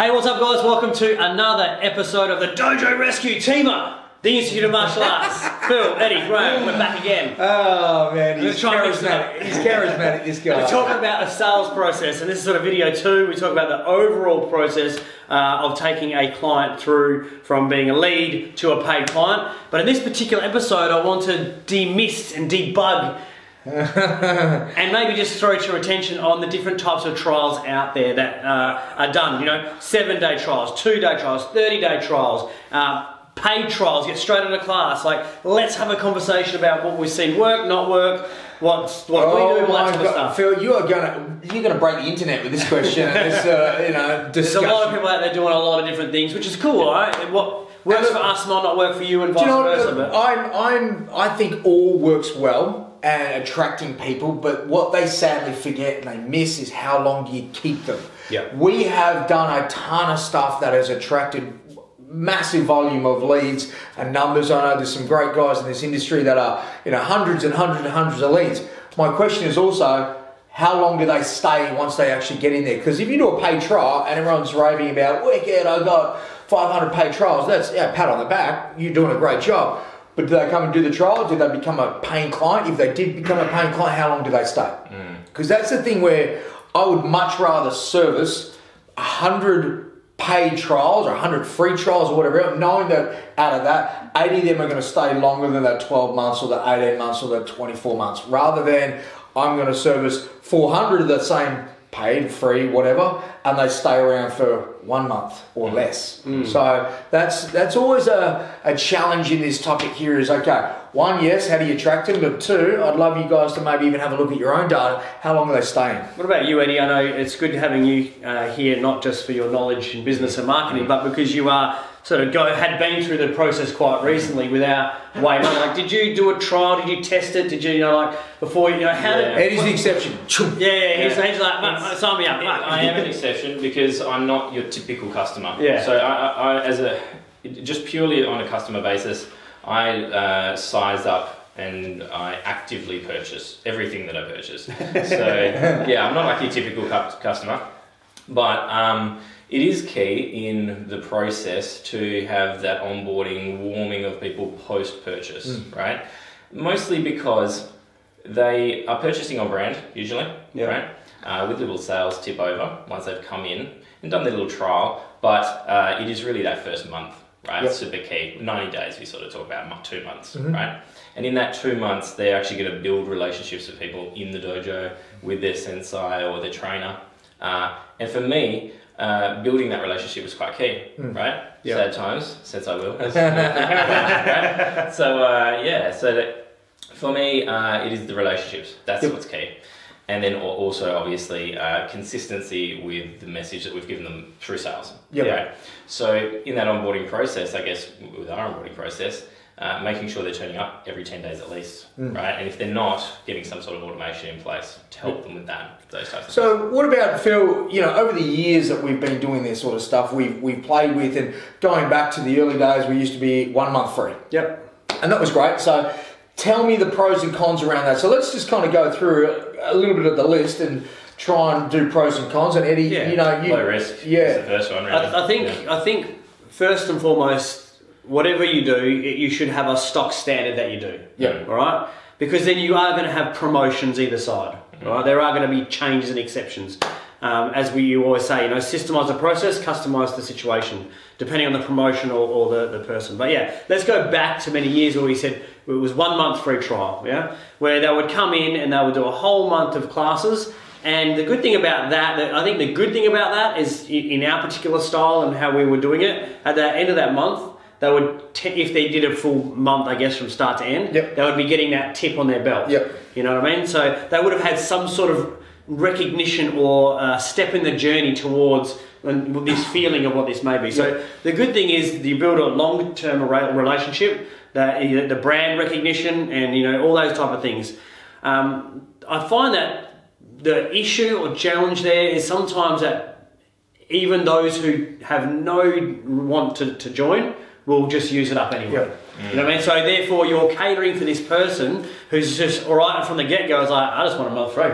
Hey, what's up, guys? Welcome to another episode of the Dojo Rescue TIMA, the Institute of Martial Arts. Phil, Eddie, Graham, we're back again. Oh man, he's Let's try and mix it up. charismatic. He's charismatic. This guy. We're talking about the sales process, and this is sort of video two. We talk about the overall process uh, of taking a client through from being a lead to a paid client. But in this particular episode, I want to demist and debug and maybe just throw to your attention on the different types of trials out there that uh, are done. You know, seven day trials, two day trials, 30 day trials. Uh, Paid trials, get straight into class. Like, let's have a conversation about what we've seen work, not work, what's what we do, Oh all that sort of stuff. Phil, you are gonna you're gonna break the internet with this question. It's uh, you know There's a lot of people out there doing a lot of different things, which is cool, alright? And What works And for us might not work for you and vice you know versa. But I'm I'm I think all works well and attracting people, but what they sadly forget and they miss is how long do you keep them. Yeah. We have done a ton of stuff that has attracted massive volume of leads and numbers. I know there's some great guys in this industry that are, you know, hundreds and hundreds and hundreds of leads. My question is also, how long do they stay once they actually get in there? Because if you do a paid trial and everyone's raving about, wicked, I got 500 paid trials, that's yeah, pat on the back, you're doing a great job. But do they come and do the trial? Do they become a paying client? If they did become a paying client, how long do they stay? Mm. Because that's the thing where I would much rather service 100 paid trials or 100 free trials or whatever, knowing that out of that, 80 of them are going to stay longer than that 12 months or that 18 months or that 24 months, rather than I'm going to service 400 of the same paid, free, whatever, and they stay around for one month or mm. less. Mm. So that's that's always a, a challenge in this topic here is okay, one, yes, how do you attract them? But two, I'd love you guys to maybe even have a look at your own data. How long are they staying? what about you, Eddie? I know it's good having you uh, here, not just for your knowledge in business and marketing, but because you are sort of go had been through the process quite recently with our way money. Like, did you do a trial? Did you test it? Did you, you know, like before? You know, how Yeah. did? Eddie's the exception. Yeah, yeah. He's, Yeah. he's like, "Mate, mate, sign me up. mate." I am an exception because I'm not your typical customer. Yeah. So I, I, I as a just purely on a customer basis, I uh, size up and I actively purchase everything that I purchase. So yeah, I'm not like your typical cu- customer, but um, it is key in the process to have that onboarding, warming of people post purchase, right? Mostly because they are purchasing on brand usually, Yeah. right? Uh, with little sales tip over once they've come in and done their little trial, but uh, it is really that first month, right? Yep. Super key. 90 days, we sort of talk about two months, right? And in that two months, they're actually going to build relationships with people in the dojo with their sensei or their trainer. Uh, and for me, uh, building that relationship was quite key, right? Yeah. Sad times, since I will. Right? So uh, yeah, so that for me, uh, it is the relationships. That's Yep. what's key. And then also, obviously, uh, consistency with the message that we've given them through sales. Yep. Yeah. So in that onboarding process, I guess with our onboarding process, uh, making sure they're turning up every 10 days at least, Mm. right? And if they're not, getting some sort of automation in place to help them with that, those types of things. So, what about Phil? You know, over the years that we've been doing this sort of stuff, we've we've played with, and going back to the early days, we used to be one month free, Yep. and that was great. So, tell me the pros and cons around that. So, let's just kind of go through a, a little bit of the list and try and do pros and cons. And Eddie, Yeah. you know, you Low risk yeah. is the first one, really. I, I think Yeah. I think first and foremost, whatever you do, it- you should have a stock standard that you do. Yeah. All right. Because then you are going to have promotions either side. Right. There are going to be changes and exceptions. Um, as we you always say, you know, systemize the process, customize the situation, depending on the promotion or, or the, the person. But yeah, let's go back to many years where we said it was one month free trial, yeah, where they would come in and they would do a whole month of classes. And the good thing about that, that I think the good thing about that is in our particular style and how we were doing it, at the end of that month, they would, t- if they did a full month, I guess, from start to end, Yep. they would be getting that tip on their belt. Yep. You know what I mean? So they would have had some sort of recognition or uh, step in the journey towards this feeling of what this may be. So the good thing is you build a long-term re- relationship, the, the brand recognition, and you know all those type of things. Um, I find that the issue or challenge there is sometimes that even those who have no want to, to join will just use it up anyway. You know what I mean? So therefore, you're catering for this person who's just all right from the get go. Is like, I just want a month free,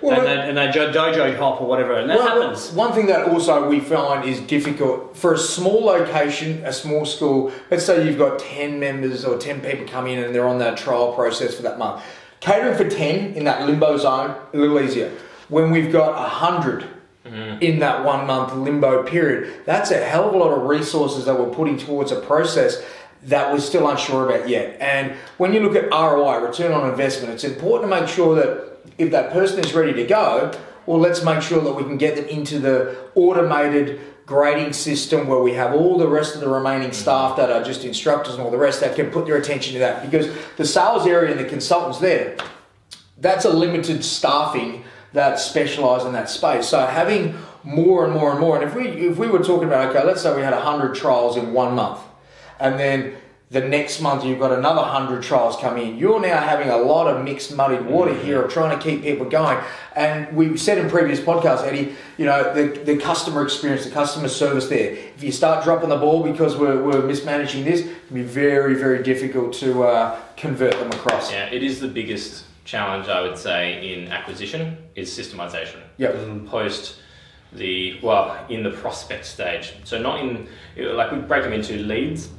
Well, and, they, and they jo- dojo hop or whatever, and that Well, happens. One thing that also we find is difficult for a small location, a small school. Let's say you've got ten members or ten people come in and they're on that trial process for that month. Catering for ten in that limbo zone a little easier. When we've got a 100 mm-hmm. in that one month limbo period, that's a hell of a lot of resources that we're putting towards a process that we're still unsure about yet. And when you look at ROI, return on investment, it's important to make sure that if that person is ready to go, well, let's make sure that we can get them into the automated grading system where we have all the rest of the remaining mm-hmm. staff that are just instructors and all the rest that can put their attention to that. Because the sales area and the consultants there, that's a limited staffing that specialise in that space. So having more and more and more, and if we if we were talking about okay, let's say we had hundred trials in one month, and then the next month you've got another hundred trials coming in, you're now having a lot of mixed muddied water here of trying to keep people going. And we've said in previous podcasts, Eddie, you know, the, the customer experience, the customer service there. If you start dropping the ball because we're, we're mismanaging this, it can be very, very difficult to uh, convert them across. Yeah, it is the biggest challenge I would say in acquisition is systemization. Yep. Post the well in the prospect stage. So not in like we break them into leads.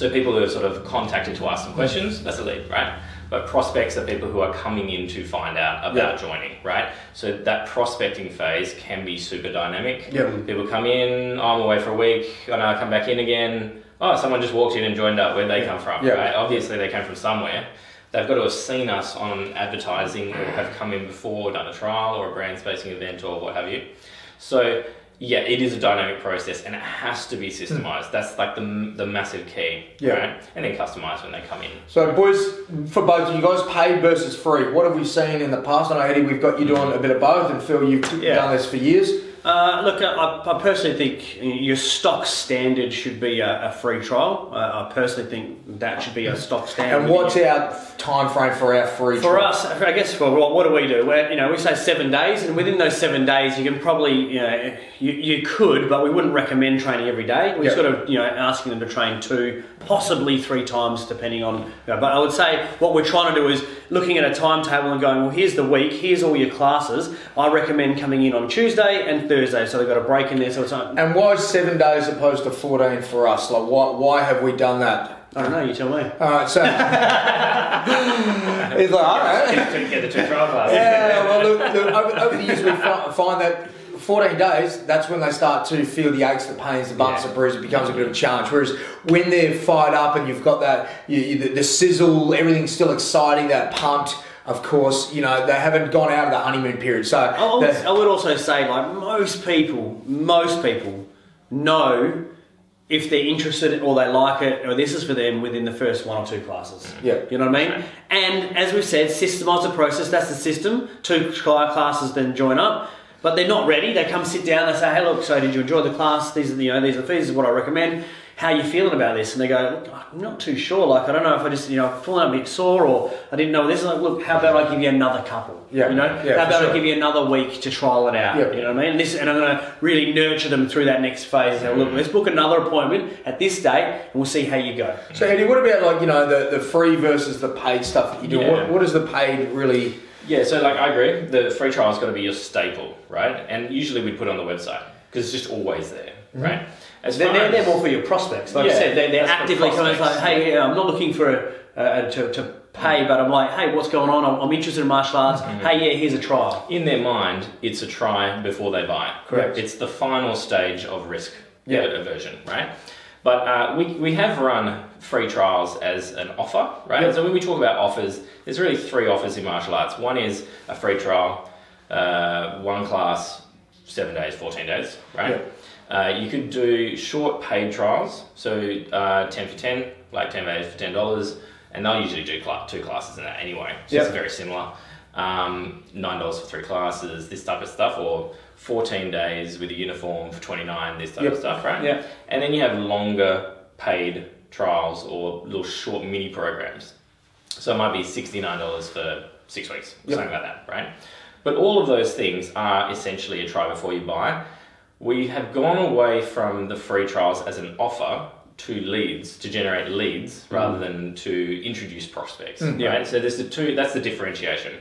So people who have sort of contacted to ask some questions, that's a lead, right? But prospects are people who are coming in to find out about joining, right? So that prospecting phase can be super dynamic. Yep. People come in, oh, I'm away for a week, and I come back in again. Oh, someone just walked in and joined up. Where'd they come from? Yeah. Right? Obviously, they came from somewhere. They've got to have seen us on advertising or have come in before, done a trial or a brand spacing event or what have you. So, yeah, it is a dynamic process and it has to be hmm. systemized. That's like the, the massive key, Yeah. right? And then customized when they come in. So, boys, for both of you guys, paid versus free. What have we seen in the past? I know, Eddie, we've got you doing a bit of both, and Phil, you've Yeah. done this for years. Uh, look, I, I personally think your stock standard should be a, a free trial. Uh, I personally think that should be a stock standard. And what's our time frame for our free trial? For trial? us, I guess for what, what do we do? We're, you know, we say seven days, and within those seven days, you can probably, you know, you, you could, but we wouldn't recommend training every day. We're Yeah. sort of, you know, asking them to train two, possibly three times, depending on. You know, but I would say what we're trying to do is looking at a timetable and going, well, here's the week, here's all your classes. I recommend coming in on Tuesday and Thursday, so they've got a break in there, so it's not. And why is seven days opposed to 14 for us? Like, why, why have we done that? I don't know. You tell me. All right, so it's like, I don't know. Get the two trial classes. Yeah, well, look, look over, over the years we find that 14 days, that's when they start to feel the aches, the pains, the bumps, Yeah. the bruises. It becomes a bit of a challenge. Whereas when they're fired up and you've got that, you, you, the, the sizzle, everything's still exciting, that pumped. Of course, you know they haven't gone out of the honeymoon period. So I I would, also say, like most people, most people know if they're interested or they like it or this is for them within the first one or two classes. Yeah. You know what I mean? And as we've said, systemize the process. That's the system. Two cl- classes, then join up. But they're not ready. They come sit down. They say, "Hey, look. So did you enjoy the class? These are the, you know these are the fees. This is what I recommend. How are you feeling about this?" And they go, look, "I'm not too sure. Like I don't know if I just you know I'm feeling a bit sore or I didn't know this." Like, look, how about I give you another couple? Yeah. You know, Yeah, how about sure. I give you another week to trial it out? Yeah. You know what I mean? This, and I'm going to really nurture them through that next phase. And say, look, let's book another appointment at this date, and we'll see how you go. so Eddie, what about like you know the, the free versus the paid stuff that you do? Yeah. What, what is the paid really? Yeah, so like I agree, the free trial's got to be your staple, right? And usually we put it on the website because it's just always there, mm-hmm. right? As They're, they're, they're more for your prospects. Like I Yeah, said, they're, they're actively coming. It's like, hey, yeah, I'm not looking for a, uh, to, to pay, but I'm like, hey, what's going on? I'm, I'm interested in martial arts. Mm-hmm. Hey, yeah, here's a trial. in their mind, it's a try before they buy. Correct. It's the final stage of risk Yeah. aversion, right? But uh, we, we have run free trials as an offer, right? Yeah. So when we talk about offers, there's really three offers in martial arts. One is a free trial, uh, one class, seven days, 14 days, right? Uh, you could do short paid trials, so uh, 10 for 10, like 10 days for $10, and they'll usually do cla- two classes in that anyway. So Yeah. it's very similar. Um, $9 for three classes, this type of stuff, or 14 days with a uniform for 29 this type Yep. of stuff, right? Yeah. And then you have longer paid trials or little short mini programs. So it might be $69 for six weeks, Yep. something like that, right? But all of those things are essentially a try before you buy. We have gone away from the free trials as an offer to leads to generate leads rather than to introduce prospects. Mm. Right. So there's the two. That's the differentiation.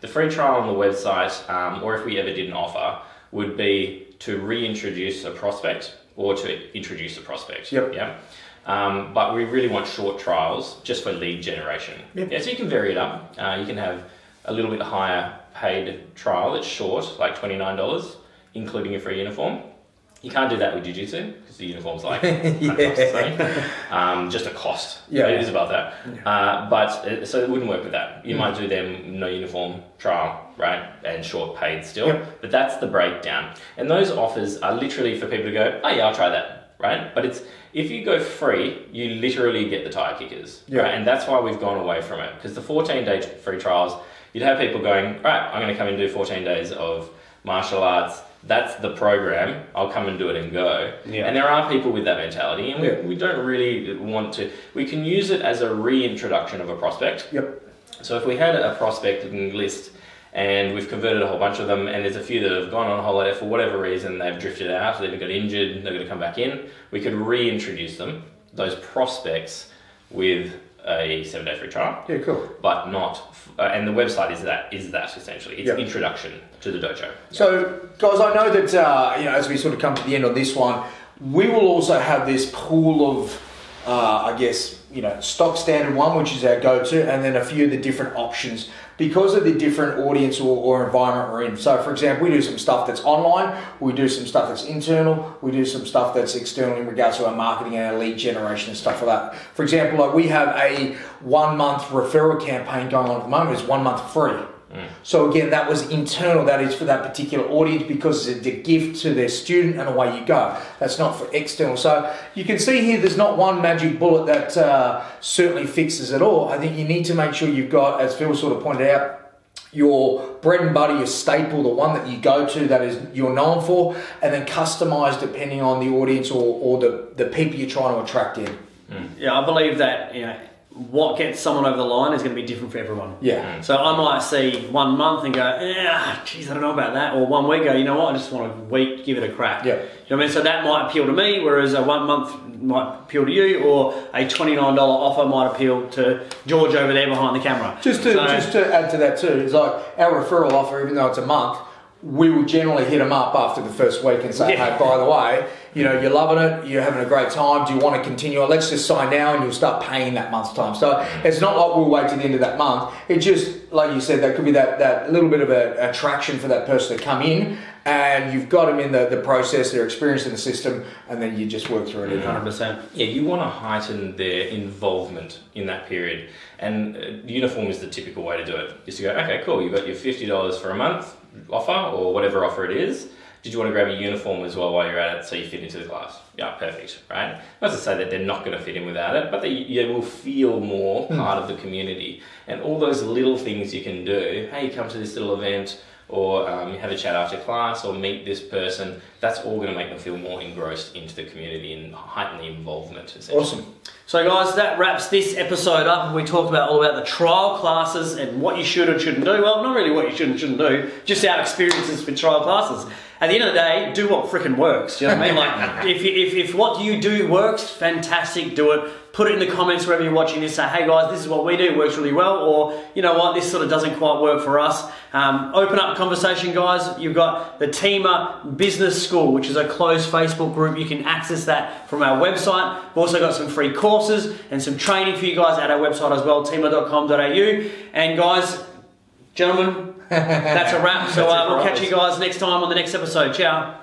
The free trial on the website, um, or if we ever did an offer, would be to reintroduce a prospect or to introduce a prospect. Yep. Yeah. Um, but we really want short trials just for lead generation. Yep. Yeah, so you can vary it up. Uh, you can have a little bit higher paid trial that's short, like $29, including a free uniform. You can't do that with Jiu-Jitsu because the uniform's like Yeah. um, just a cost. Yeah. It is about that. Uh, but it, so it wouldn't work with that. Mm. You might do them no uniform trial, right? And short paid still. Yep. But that's the breakdown. And those offers are literally for people to go, oh yeah, I'll try that, right? But it's if you go free, you literally get the tire kickers, Yeah. right? And that's why we've gone away from it because the 14 day free trials, you'd have people going, right, I'm going to come and do 14 days of martial arts. That's the program. I'll come and do it and go. Yeah. And there are people with that mentality, and Yeah. we, we don't really want to. We can use it as a reintroduction of a prospect. Yep. So if we had a prospecting list and we've converted a whole bunch of them, and there's a few that have gone on holiday for whatever reason, they've drifted out, they've got injured, they're going to come back in, we could reintroduce them, those prospects, with a seven day free trial, Yeah, cool. but not. Uh, and the website is that is that essentially. It's Yeah. introduction to the dojo. So, guys, I know that uh, you know as we sort of come to the end of this one, we will also have this pool of, uh, I guess, you know, stock standard one, which is our go-to, and then a few of the different options because of the different audience or, or environment we're in. So, for example, we do some stuff that's online, we do some stuff that's internal, we do some stuff that's external in regards to our marketing and our lead generation and stuff like that. For example, like we have a one-month referral campaign going on at the moment. It's one month free. So again, that was internal. That is for that particular audience because it's a gift to their student, and away you go. That's not for external. So you can see here, there's not one magic bullet that uh, certainly fixes it all. I think you need to make sure you've got, as Phil sort of pointed out, your bread and butter, your staple, the one that you go to that is you're known for, and then customize depending on the audience or, or the, the people you're trying to attract in. Yeah, I believe that you know what gets someone over the line is going to be different for everyone. Yeah. Mm. So I might see one month and go, yeah, geez, I don't know about that. Or one week go, you know what, I just want a week, give it a crack. Yeah. You know what I mean? So that might appeal to me, whereas a one month might appeal to you, or a $29 offer might appeal to George over there behind the camera. Just to So- just to add to that too, is like our referral offer, even though it's a month, we will generally hit them up after the first week and say, Yeah. hey, by the way, you know, you're loving it, you're having a great time. Do you want to continue? Let's just sign now, and you'll start paying that month's time. So it's not like we'll wait to the end of that month. It just, like you said, that could be that that little bit of a attraction for that person to come in, and you've got them in the, the process, they're experienced in the system, and then you just work through it. 100%. Yeah, you want to heighten their involvement in that period, and uh, uniform is the typical way to do it. Is to go, okay, cool, you've got your fifty dollars for a month offer or whatever offer it is. Did you want to grab a uniform as well while you're at it, so you fit into the class? Yeah, perfect, right? Not to say that they're not going to fit in without it, but they, you will feel more hmm. part of the community, and all those little things you can do. Hey, come to this little event or um, have a chat after class or meet this person, that's all going to make them feel more engrossed into the community and heighten the involvement. Awesome. So, guys, that wraps this episode up. We talked about all about the trial classes and what you should and shouldn't do. Well, not really what you should and shouldn't do, just our experiences with trial classes. At the end of the day, do what freaking works. You know what I mean? Like, if, if, if what you do works, fantastic, do it. Put it in the comments wherever you're watching this. Say, hey guys, this is what we do, it works really well. Or, you know what, this sort of doesn't quite work for us. Um, open up conversation, guys. You've got the TIMA Business School, which is a closed Facebook group. You can access that from our website. We've also got some free courses and some training for you guys at our website as well, tima.com.au. And guys, gentlemen, that's a wrap. So uh, we'll catch you guys next time on the next episode. Ciao.